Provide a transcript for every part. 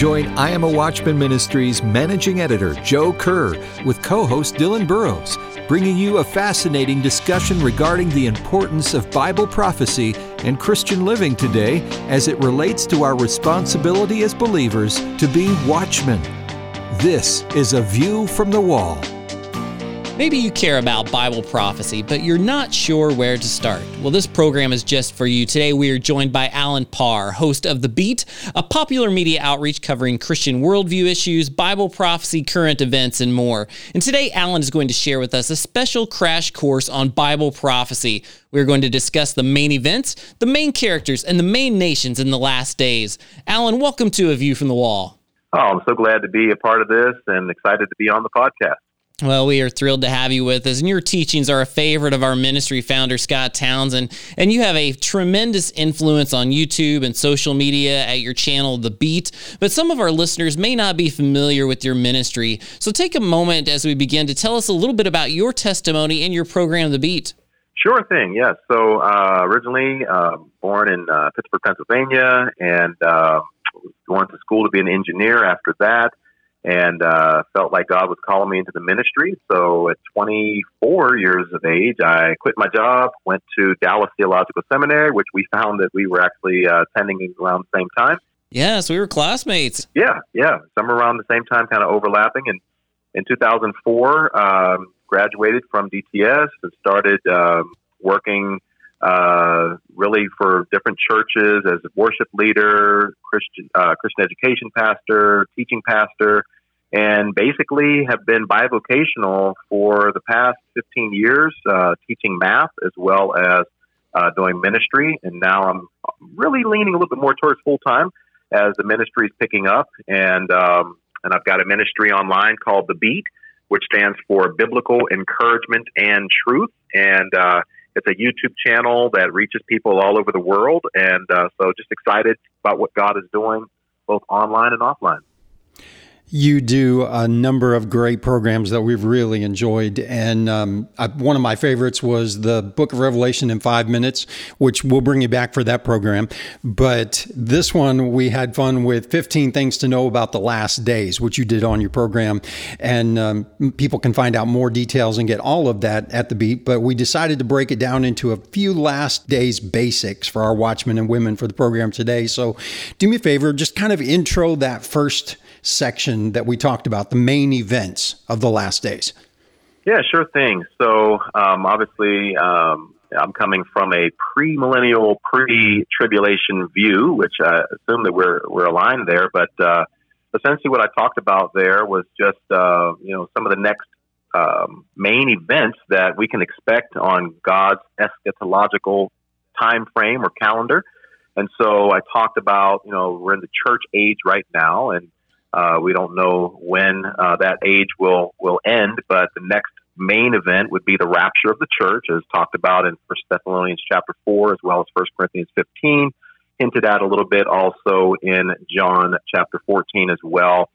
Join I Am a Watchman Ministries managing editor Joe Kerr with co host Dylan Burrows, bringing you a fascinating discussion regarding the importance of Bible prophecy and Christian living today as it relates to our responsibility as believers to be watchmen. This is A View from the Wall. Maybe you care about Bible prophecy, but you're not sure where to start. Well, this program is just for you. Today, we are joined by Allen Parr, host of The Beat, a popular media outreach covering Christian worldview issues, Bible prophecy, current events, and more. And today, Allen is going to share with us a special crash course on Bible prophecy. We're going to discuss the main events, the main characters, and the main nations in the last days. Allen, welcome to A View from the Wall. Oh, I'm so glad to be a part of this and excited to be on the podcast. Well, we are thrilled to have you with us, and your teachings are a favorite of our ministry founder, Scott Townsend. And you have a tremendous influence on YouTube and social media at your channel, The Beat. But some of our listeners may not be familiar with your ministry. So take a moment as we begin to tell us a little bit about your testimony and your program, The Beat. Sure thing, yes. So, uh, originally uh, born in uh, Pittsburgh, Pennsylvania, and uh, going to school to be an engineer after that and uh, felt like God was calling me into the ministry. So at 24 years of age, I quit my job, went to Dallas Theological Seminary, which we found that we were actually uh, attending around the same time. Yes, we were classmates. Yeah, yeah, somewhere around the same time, kind of overlapping. And in 2004, um, graduated from DTS and started um, working uh, really for different churches as a worship leader, Christian uh, Christian education pastor, teaching pastor, and basically have been bivocational for the past 15 years, uh, teaching math as well as uh, doing ministry. And now I'm really leaning a little bit more towards full time as the ministry is picking up. And um, and I've got a ministry online called The Beat, which stands for Biblical Encouragement and Truth. And uh, it's a YouTube channel that reaches people all over the world. And uh, so just excited about what God is doing, both online and offline you do a number of great programs that we've really enjoyed. And um, I, one of my favorites was the Book of Revelation in five minutes, which we'll bring you back for that program. But this one, we had fun with 15 Things to Know About the Last Days, which you did on your program. And um, people can find out more details and get all of that at the beat. But we decided to break it down into a few last days basics for our watchmen and women for the program today. So do me a favor, just kind of intro that first section that we talked about, the main events of the last days. Yeah, sure thing. So, um, obviously, um, I'm coming from a pre-millennial, pre-tribulation view, which I assume that we're we're aligned there. But uh, essentially, what I talked about there was just uh, you know some of the next um, main events that we can expect on God's eschatological time frame or calendar. And so I talked about you know we're in the church age right now, and uh, we don't know when uh, that age will will end, but the next main event would be the rapture of the church, as talked about in First Thessalonians chapter four, as well as First Corinthians fifteen. Hinted at a little bit also in John chapter fourteen as well.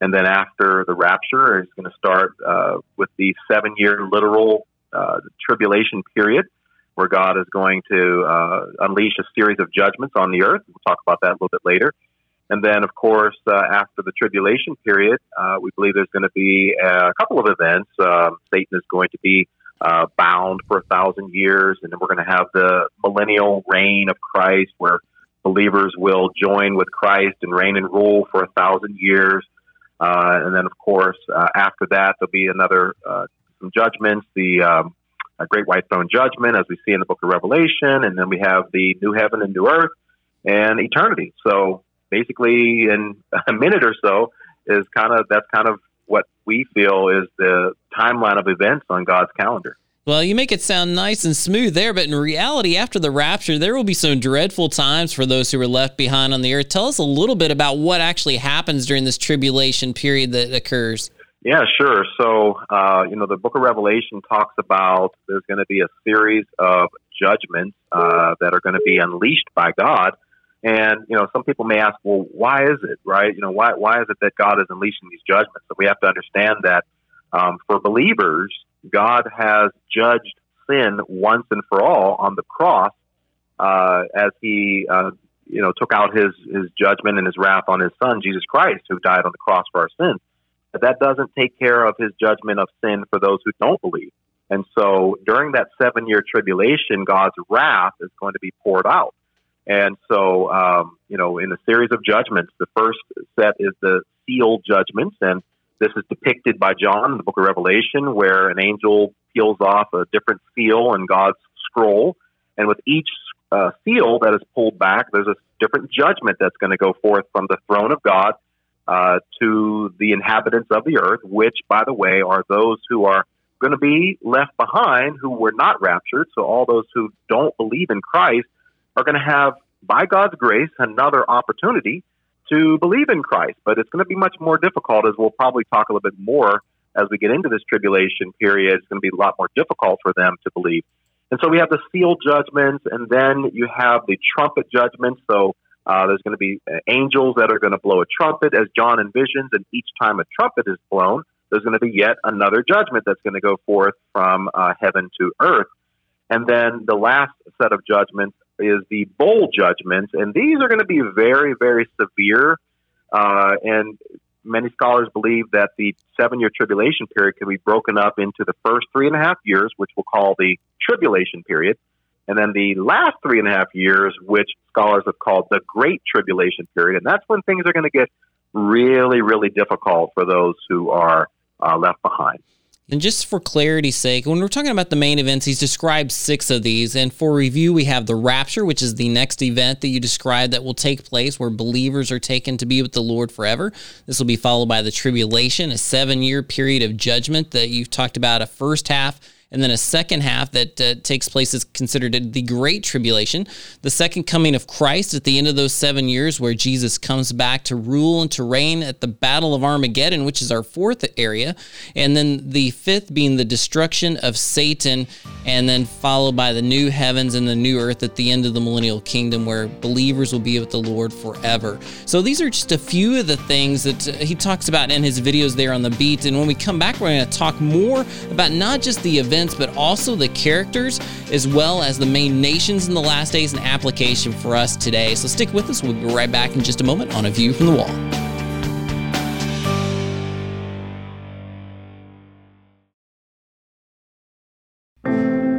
And then after the rapture, is going to start uh, with the seven year literal uh, tribulation period, where God is going to uh, unleash a series of judgments on the earth. We'll talk about that a little bit later. And then, of course, uh, after the tribulation period, uh, we believe there's going to be a couple of events. Um, Satan is going to be uh, bound for a thousand years, and then we're going to have the millennial reign of Christ, where believers will join with Christ and reign and rule for a thousand years. Uh, and then, of course, uh, after that, there'll be another uh, some judgments. The um, Great White Throne Judgment, as we see in the Book of Revelation, and then we have the New Heaven and New Earth and eternity. So basically in a minute or so is kind of that's kind of what we feel is the timeline of events on God's calendar. Well, you make it sound nice and smooth there, but in reality, after the rapture, there will be some dreadful times for those who are left behind on the earth. Tell us a little bit about what actually happens during this tribulation period that occurs. Yeah, sure. So, uh, you know, the book of Revelation talks about there's going to be a series of judgments uh, that are going to be unleashed by God and you know, some people may ask, well, why is it right? You know, why why is it that God is unleashing these judgments? So we have to understand that um, for believers, God has judged sin once and for all on the cross, uh, as He uh, you know, took out his his judgment and his wrath on his son Jesus Christ, who died on the cross for our sins. But that doesn't take care of his judgment of sin for those who don't believe. And so during that seven year tribulation, God's wrath is going to be poured out. And so, um, you know, in a series of judgments, the first set is the seal judgments. And this is depicted by John in the book of Revelation, where an angel peels off a different seal in God's scroll. And with each uh, seal that is pulled back, there's a different judgment that's going to go forth from the throne of God uh, to the inhabitants of the earth, which, by the way, are those who are going to be left behind who were not raptured. So all those who don't believe in Christ are going to have, by God's grace, another opportunity to believe in Christ. But it's going to be much more difficult, as we'll probably talk a little bit more as we get into this tribulation period. It's going to be a lot more difficult for them to believe. And so we have the seal judgments, and then you have the trumpet judgments. So uh, there's going to be uh, angels that are going to blow a trumpet as John envisions, and each time a trumpet is blown, there's going to be yet another judgment that's going to go forth from uh, heaven to earth. And then the last set of judgments is the bowl judgments, and these are going to be very, very severe. Uh, and many scholars believe that the seven year tribulation period can be broken up into the first three and a half years, which we'll call the tribulation period, and then the last three and a half years, which scholars have called the Great Tribulation period. And that's when things are going to get really, really difficult for those who are uh, left behind. And just for clarity's sake, when we're talking about the main events, he's described six of these. And for review, we have the rapture, which is the next event that you described that will take place where believers are taken to be with the Lord forever. This will be followed by the tribulation, a seven year period of judgment that you've talked about, a first half and then a second half that uh, takes place is considered the Great Tribulation, the second coming of Christ at the end of those seven years, where Jesus comes back to rule and to reign at the Battle of Armageddon, which is our fourth area, and then the fifth being the destruction of Satan, and then followed by the new heavens and the new earth at the end of the millennial kingdom, where believers will be with the Lord forever. So these are just a few of the things that uh, he talks about in his videos there on the beat. And when we come back, we're going to talk more about not just the events events, but also the characters, as well as the main nations in the last days and application for us today. So stick with us. We'll be right back in just a moment on A View from the Wall.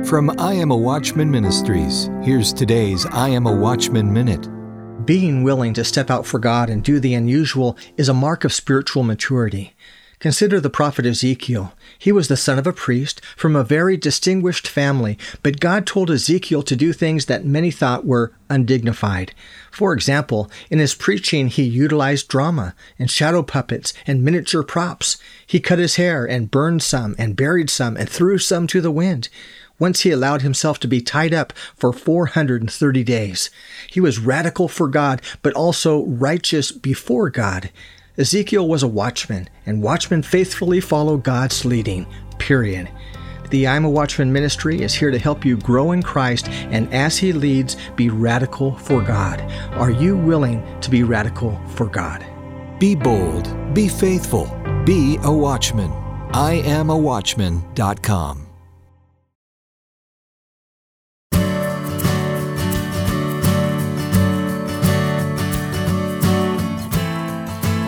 From I Am a Watchman Ministries, here's today's I Am a Watchman Minute. Being willing to step out for God and do the unusual is a mark of spiritual maturity. Consider the prophet Ezekiel. He was the son of a priest from a very distinguished family, but God told Ezekiel to do things that many thought were undignified. For example, in his preaching, he utilized drama and shadow puppets and miniature props. He cut his hair and burned some and buried some and threw some to the wind. Once he allowed himself to be tied up for 430 days. He was radical for God, but also righteous before God. Ezekiel was a watchman, and watchmen faithfully follow God's leading, period. The I'm a Watchman ministry is here to help you grow in Christ and as He leads, be radical for God. Are you willing to be radical for God? Be bold, be faithful, be a watchman. I am a watchman.com.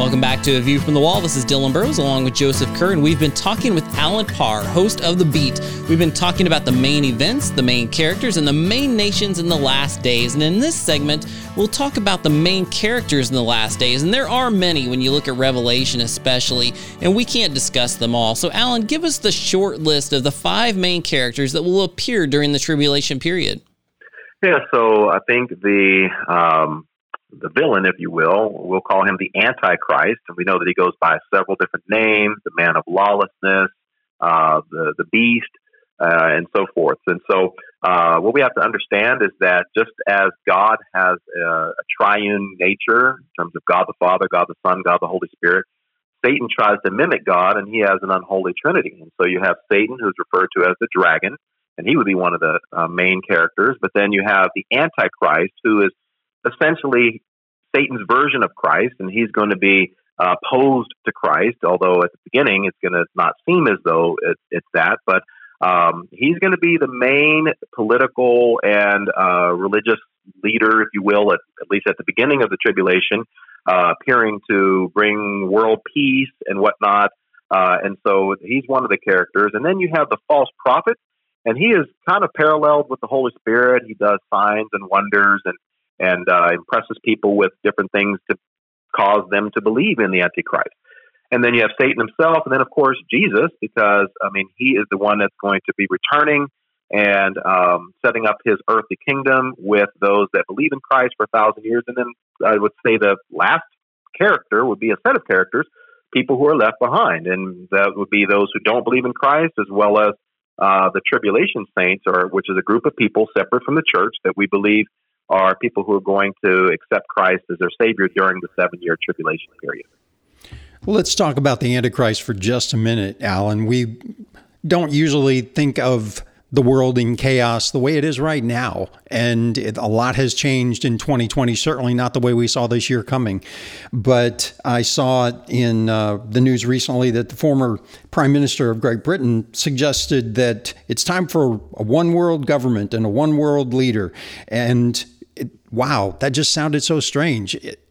Welcome back to A View from the Wall. This is Dylan Burrows along with Joseph Kerr, and we've been talking with Allen Parr, host of The Beat. We've been talking about the main events, the main characters, and the main nations in the last days. And in this segment, we'll talk about the main characters in the last days. And there are many when you look at Revelation, especially, and we can't discuss them all. So, Allen, give us the short list of the five main characters that will appear during the tribulation period. Yeah, so I think the um, the villain, if you will. We'll call him the Antichrist, and we know that he goes by several different names: the man of lawlessness, uh, the the beast, uh, and so forth. And so, uh, what we have to understand is that just as God has a, a triune nature in terms of God the Father, God the Son, God the Holy Spirit, Satan tries to mimic God, and he has an unholy trinity. And so, you have Satan, who's referred to as the dragon, and he would be one of the uh, main characters. But then you have the Antichrist, who is essentially Satan's version of Christ, and he's going to be uh, posed to Christ. Although at the beginning, it's going to not seem as though it's, it's that, but um, he's going to be the main political and uh, religious leader, if you will, at, at least at the beginning of the tribulation, uh, appearing to bring world peace and whatnot. Uh, and so he's one of the characters. And then you have the false prophet, and he is kind of paralleled with the Holy Spirit. He does signs and wonders and and uh, impresses people with different things to cause them to believe in the Antichrist. And then you have Satan himself, and then of course Jesus, because I mean he is the one that's going to be returning and um, setting up his earthly kingdom with those that believe in Christ for a thousand years. And then I would say the last character would be a set of characters, people who are left behind, and that would be those who don't believe in Christ, as well as uh, the tribulation saints, or which is a group of people separate from the church that we believe are people who are going to accept Christ as their Savior during the seven year tribulation period. Well, Let's talk about the Antichrist for just a minute, Allen. We don't usually think of the world in chaos the way it is right now. And it, a lot has changed in 2020, certainly not the way we saw this year coming. But I saw in uh, the news recently that the former Prime Minister of Great Britain suggested that it's time for a one world government and a one world leader. And wow, that just sounded so strange. It,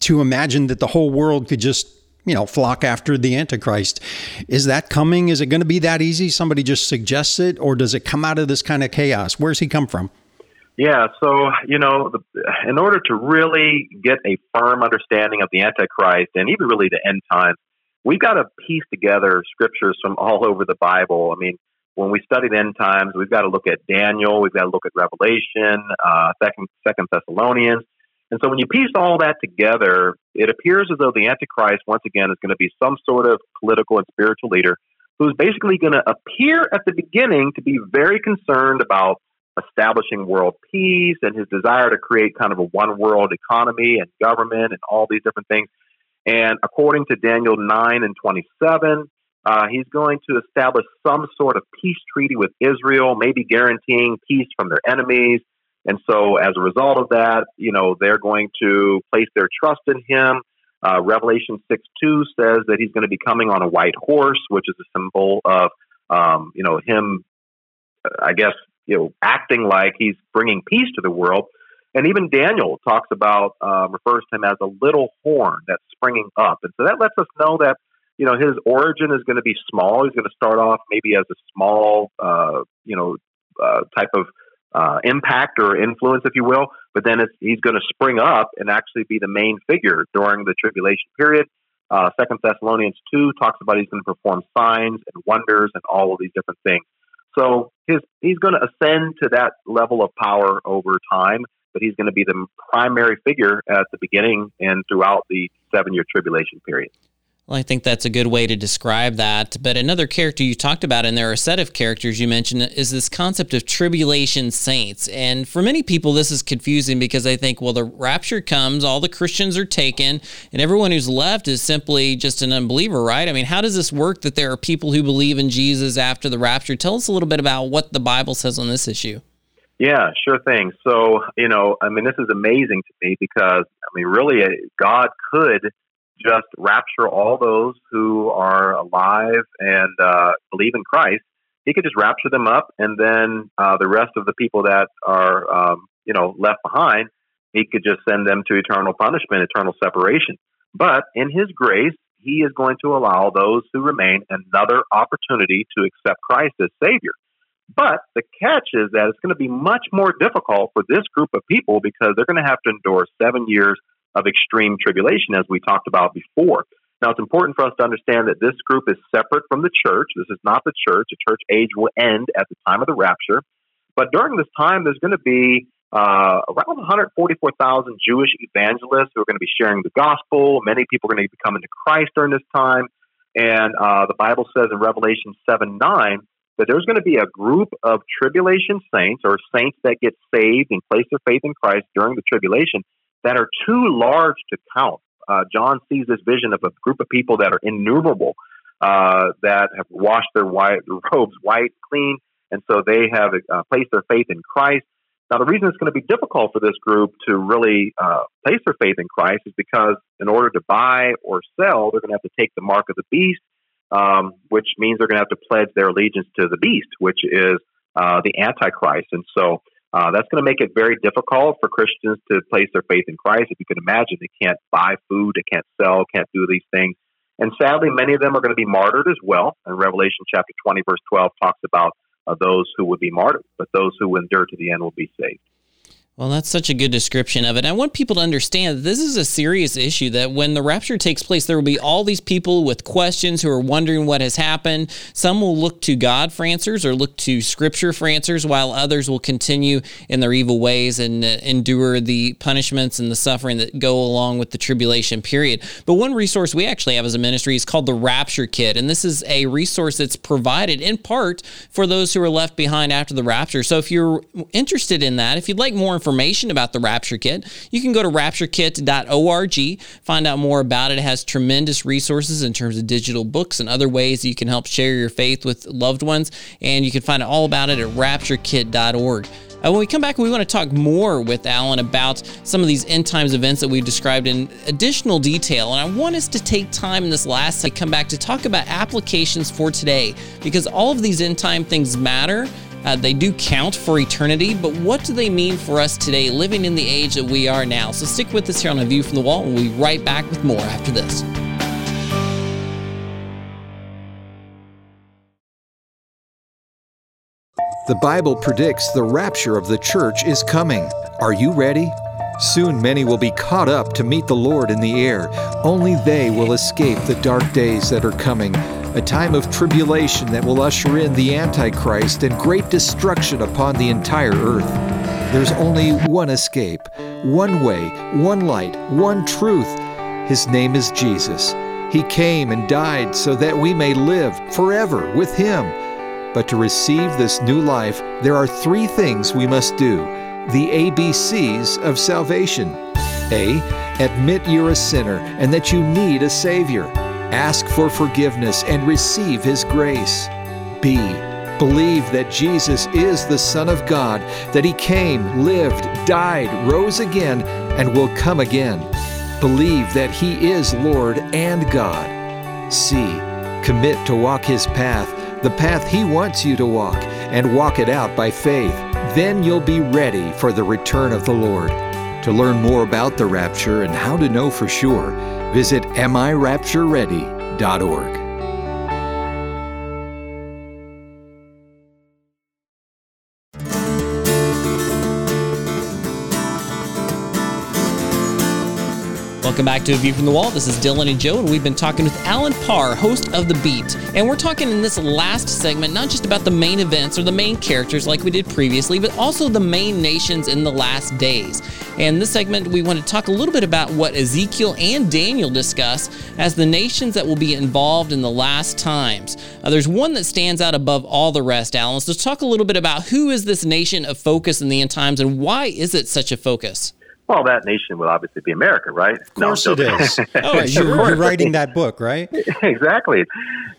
to imagine that the whole world could just you know, flock after the Antichrist. Is that coming? Is it going to be that easy? Somebody just suggests it, or does it come out of this kind of chaos? Where's he come from? Yeah, so, you know, the, in order to really get a firm understanding of the Antichrist and even really the end times, we've got to piece together scriptures from all over the Bible. I mean, when we study the end times, we've got to look at Daniel, we've got to look at Revelation, uh, Second Second Thessalonians, and so when you piece all that together, it appears as though the Antichrist, once again, is going to be some sort of political and spiritual leader who's basically going to appear at the beginning to be very concerned about establishing world peace and his desire to create kind of a one world economy and government and all these different things. And according to Daniel 9 and 27, uh, he's going to establish some sort of peace treaty with Israel, maybe guaranteeing peace from their enemies and so, as a result of that, you know, they're going to place their trust in him. Uh, Revelation 6 2 says that he's going to be coming on a white horse, which is a symbol of, um, you know, him, I guess, you know, acting like he's bringing peace to the world. And even Daniel talks about, uh, refers to him as a little horn that's springing up. And so that lets us know that, you know, his origin is going to be small. He's going to start off maybe as a small, uh, you know, uh, type of uh, impact or influence, if you will. But then he's going to spring up and actually be the main figure during the tribulation period. Uh, Second Thessalonians two talks about he's going to perform signs and wonders and all of these different things. So his he's going to ascend to that level of power over time, but he's going to be the primary figure at the beginning and throughout the seven year tribulation period. Well, I think that's a good way to describe that. But another character you talked about, and there are a set of characters you mentioned, is this concept of tribulation saints. And for many people, this is confusing because they think, well, the rapture comes, all the Christians are taken, and everyone who's left is simply just an unbeliever, right? I mean, how does this work that there are people who believe in Jesus after the rapture? Tell us a little bit about what the Bible says on this issue. Yeah, sure thing. So, you know, I mean, this is amazing to me because, I mean, really, God could just rapture all those who are alive and uh, believe in Christ. He could just rapture them up, and then uh, the rest of the people that are, um, you know, left behind, he could just send them to eternal punishment, eternal separation. But in His grace, He is going to allow those who remain another opportunity to accept Christ as Savior. But the catch is that it's going to be much more difficult for this group of people because they're going to have to endure seven years of extreme tribulation, as we talked about before. Now, it's important for us to understand that this group is separate from the church. This is not the church. The church age will end at the time of the rapture. But during this time, there's going to be uh, around 144,000 Jewish evangelists who are going to be sharing the gospel. Many people are going to be coming to Christ during this time. And uh, the Bible says in Revelation 7 9 that there's going to be a group of tribulation saints or saints that get saved and place their faith in Christ during the tribulation that are too large to count. Uh, John sees this vision of a group of people that are innumerable, uh, that have washed their white robes white, clean, and so they have uh, placed their faith in Christ. Now, the reason it's going to be difficult for this group to really uh, place their faith in Christ is because in order to buy or sell, they're going to have to take the mark of the beast, um, which means they're going to have to pledge their allegiance to the beast, which is uh, the Antichrist. And so Uh, that's going to make it very difficult for Christians to place their faith in Christ. If you can imagine, they can't buy food, they can't sell, can't do these things. And sadly, many of them are going to be martyred as well. And Revelation chapter 20, verse 12 talks about uh, those who would be martyred, but those who endure to the end will be saved. Well, that's such a good description of it. I want people to understand that this is a serious issue that when the rapture takes place, there will be all these people with questions who are wondering what has happened. Some will look to God for answers or look to scripture for answers, while others will continue in their evil ways and uh, endure the punishments and the suffering that go along with the tribulation period. But one resource we actually have as a ministry is called the Rapture Kit. And this is a resource that's provided in part for those who are left behind after the rapture. So if you're interested in that, if you'd like more information, information about the Rapture Kit, you can go to rapturekit.org, find out more about it. It has tremendous resources in terms of digital books and other ways that you can help share your faith with loved ones. And you can find out all about it at rapturekit.org. Uh, when we come back, we want to talk more with Allen about some of these end times events that we've described in additional detail. And I want us to take time in this last to come back to talk about applications for today because all of these end time things matter. Uh, they do count for eternity, but what do they mean for us today, living in the age that we are now? So stick with us here on A View from the Wall, and we'll be right back with more after this. The Bible predicts the rapture of the church is coming. Are you ready? Soon many will be caught up to meet the Lord in the air. Only they will escape the dark days that are coming a time of tribulation that will usher in the Antichrist and great destruction upon the entire earth. There's only one escape, one way, one light, one truth. His name is Jesus. He came and died so that we may live forever with Him. But to receive this new life, there are three things we must do the ABCs of salvation. A. Admit you're a sinner and that you need a Savior. Ask for forgiveness and receive His grace. B. Believe that Jesus is the Son of God, that He came, lived, died, rose again, and will come again. Believe that He is Lord and God. C. Commit to walk His path, the path He wants you to walk, and walk it out by faith. Then you'll be ready for the return of the Lord. To learn more about the rapture and how to know for sure, Visit Welcome back to A View from the Wall. This is Dylan and Joe, and we've been talking with Allen Parr, host of The Beat. And we're talking in this last segment not just about the main events or the main characters like we did previously, but also the main nations in the last days. And this segment, we want to talk a little bit about what Ezekiel and Daniel discuss as the nations that will be involved in the last times. Uh, there's one that stands out above all the rest, Allen. So let's talk a little bit about who is this nation of focus in the end times and why is it such a focus? Well, that nation would obviously be America, right? Of course no, it is. oh, you're, you're, writing that book, right? exactly.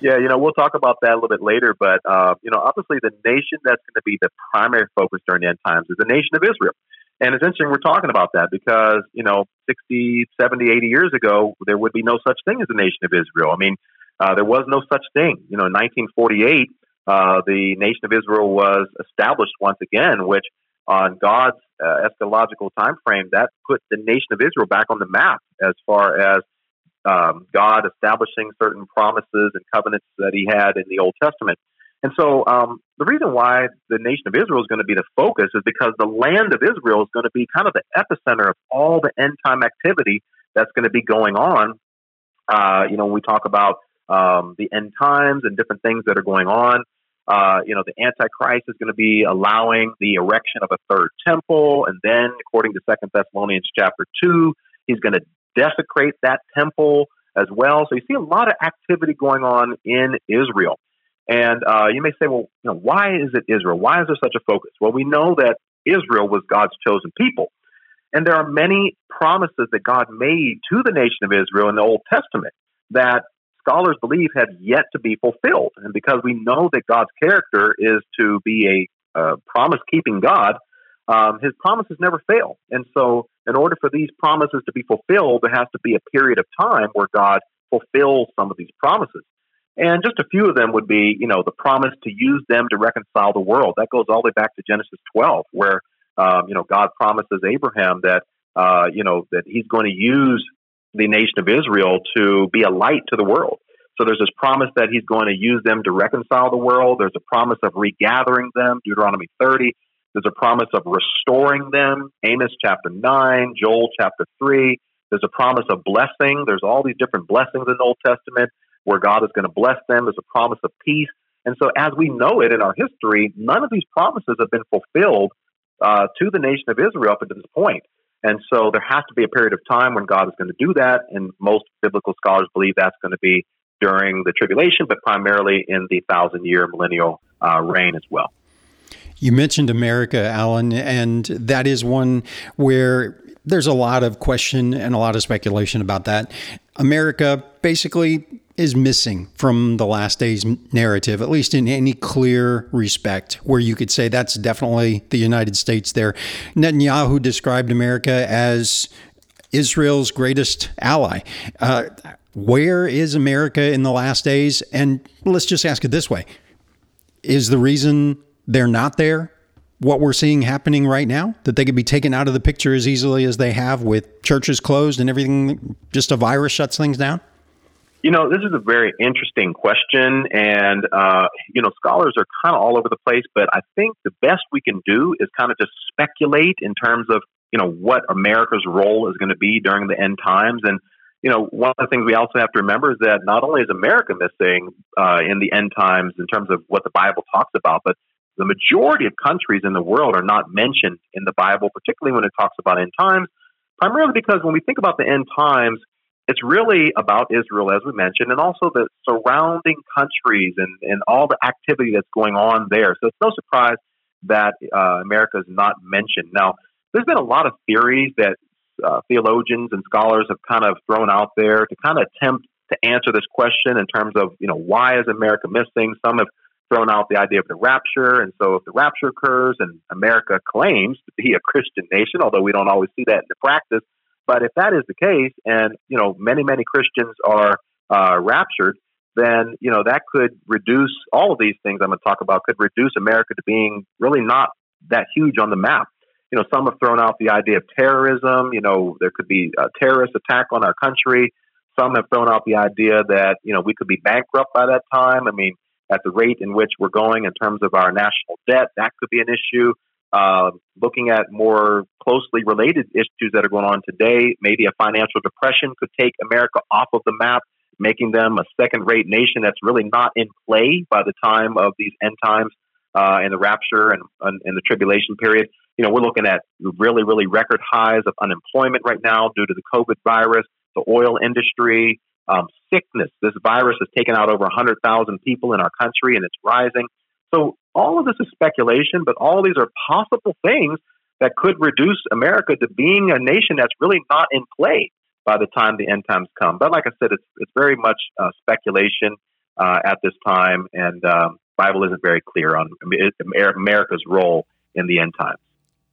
Yeah, you know, we'll talk about that a little bit later, but, uh, you know, obviously the nation that's going to be the primary focus during the end times is the nation of Israel. And it's interesting we're talking about that because, you know, 60, 70, 80 years ago, there would be no such thing as the nation of Israel. I mean, uh, there was no such thing. You know, in 1948, uh, the nation of Israel was established once again, which on God's uh, eschatological time frame, that put the nation of Israel back on the map as far as um, God establishing certain promises and covenants that He had in the Old Testament. And so, um, the reason why the nation of Israel is going to be the focus is because the land of Israel is going to be kind of the epicenter of all the end time activity that's going to be going on. Uh, you know, when we talk about um, the end times and different things that are going on, uh, you know, the Antichrist is going to be allowing the erection of a third temple. And then, according to Second Thessalonians chapter 2, he's going to desecrate that temple as well. So you see a lot of activity going on in Israel. And uh, you may say, well, you know, why is it Israel? Why is there such a focus? Well, we know that Israel was God's chosen people. And there are many promises that God made to the nation of Israel in the Old Testament that scholars believe have yet to be fulfilled. And because we know that God's character is to be a uh, promise keeping God, um, his promises never fail. And so, in order for these promises to be fulfilled, there has to be a period of time where God fulfills some of these promises. And just a few of them would be, you know, the promise to use them to reconcile the world. That goes all the way back to Genesis 12, where um, you know, God promises Abraham that, uh, you know, that he's going to use the nation of Israel to be a light to the world. So there's this promise that he's going to use them to reconcile the world. There's a promise of regathering them, Deuteronomy 30. There's a promise of restoring them, Amos chapter 9, Joel chapter 3. There's a promise of blessing. There's all these different blessings in the Old Testament where God is going to bless them. There's a promise of peace. And so, as we know it in our history, none of these promises have been fulfilled uh, to the nation of Israel up to this point. And so, there has to be a period of time when God is going to do that. And most biblical scholars believe that's going to be during the tribulation, but primarily in the thousand year millennial uh, reign as well. You mentioned America, Allen, and that is one where there's a lot of question and a lot of speculation about that. America basically is missing from the last days narrative, at least in any clear respect, where you could say that's definitely the United States there. Netanyahu described America as Israel's greatest ally. Uh, where is America in the last days? And let's just ask it this way Is the reason they're not there what we're seeing happening right now? That they could be taken out of the picture as easily as they have with churches closed and everything, just a virus shuts things down? You know, this is a very interesting question, and uh, you know, scholars are kind of all over the place. But I think the best we can do is kind of just speculate in terms of you know what America's role is going to be during the end times. And you know, one of the things we also have to remember is that not only is America missing uh, in the end times in terms of what the Bible talks about, but the majority of countries in the world are not mentioned in the Bible, particularly when it talks about end times, primarily because when we think about the end times, it's really about Israel, as we mentioned, and also the surrounding countries and, and all the activity that's going on there. So it's no surprise that uh, America is not mentioned. Now, there's been a lot of theories that uh, theologians and scholars have kind of thrown out there to kind of attempt to answer this question in terms of, you know, why is America missing? Some have thrown out the idea of the rapture. And so if the rapture occurs and America claims to be a Christian nation, although we don't always see that in the practice, but if that is the case and, you know, many, many Christians are uh, raptured, then, you know, that could reduce all of these things I'm going to talk about could reduce America to being really not that huge on the map. You know, some have thrown out the idea of terrorism. You know, there could be a terrorist attack on our country. Some have thrown out the idea that, you know, we could be bankrupt by that time. I mean, at the rate in which we're going in terms of our national debt, that could be an issue. Uh, looking at more closely related issues that are going on today, maybe a financial depression could take America off of the map, making them a second rate nation that's really not in play by the time of these end times uh, and the rapture and, and, the tribulation period. You know, we're looking at really, really record highs of unemployment right now due to the COVID virus, the oil industry, um, sickness. This virus has taken out over 100,000 people in our country and it's rising. So all of this is speculation, but all these are possible things that could reduce America to being a nation that's really not in play by the time the end times come. But like I said, it's it's very much uh, speculation uh, at this time, and um, Bible isn't very clear on America's role in the end times.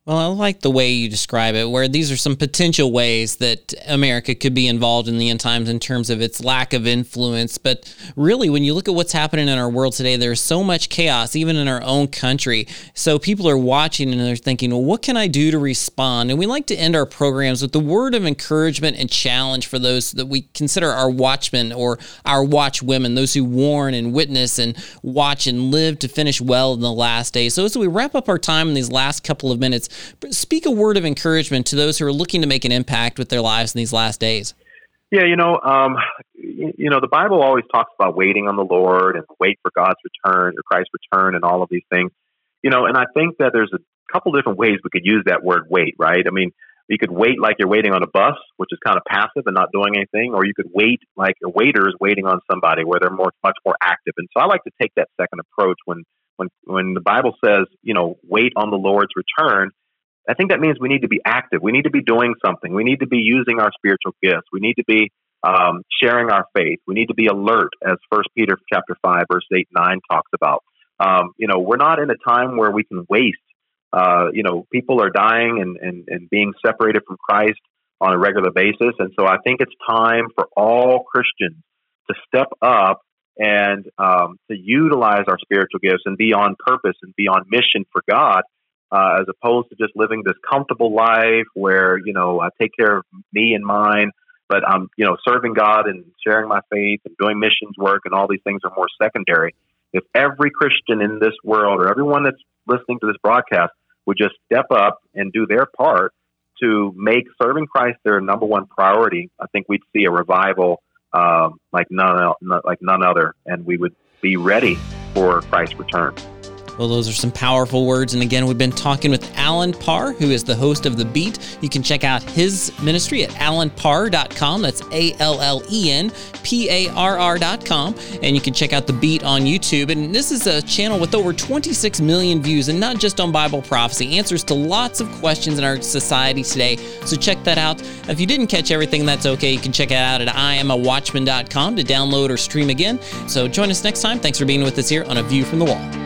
Well, I like the way you describe it, where these are some potential ways that America could be involved in the end times in terms of its lack of influence. But really, when you look at what's happening in our world today, there's so much chaos, even in our own country. So people are watching and they're thinking, well, what can I do to respond? And we like to end our programs with the word of encouragement and challenge for those that we consider our watchmen or our watchwomen, those who warn and witness and watch and live to finish well in the last days. So as we wrap up our time in these last couple of minutes, speak a word of encouragement to those who are looking to make an impact with their lives in these last days. Yeah, you know, um, you know, the Bible always talks about waiting on the Lord and wait for God's return or Christ's return and all of these things. You know, and I think that there's a couple different ways we could use that word wait, right? I mean, you could wait like you're waiting on a bus, which is kind of passive and not doing anything, or you could wait like a waiter is waiting on somebody where they're more much more active. And so I like to take that second approach when when when the Bible says, you know, wait on the Lord's return. I think that means we need to be active. We need to be doing something. We need to be using our spiritual gifts. We need to be um, sharing our faith. We need to be alert, as First Peter chapter five, verse eight nine talks about. Um, you know, we're not in a time where we can waste. Uh, you know, people are dying and, and, and being separated from Christ on a regular basis, and so I think it's time for all Christians to step up and um, to utilize our spiritual gifts and be on purpose and be on mission for God uh, as opposed to just living this comfortable life where you know I take care of me and mine, but I'm you know serving God and sharing my faith and doing missions work and all these things are more secondary. If every Christian in this world or everyone that's listening to this broadcast would just step up and do their part to make serving Christ their number one priority, I think we'd see a revival um, like none like none other, and we would be ready for Christ's return. Well, those are some powerful words. And again, we've been talking with Allen Parr, who is the host of The Beat. You can check out his ministry at allenparr.com. That's A L L E N P A R R.com. And you can check out The Beat on YouTube. And this is a channel with over 26 million views, and not just on Bible prophecy, answers to lots of questions in our society today. So check that out. If you didn't catch everything, that's okay. You can check it out at iamawatchman.com to download or stream again. So join us next time. Thanks for being with us here on A View from the Wall.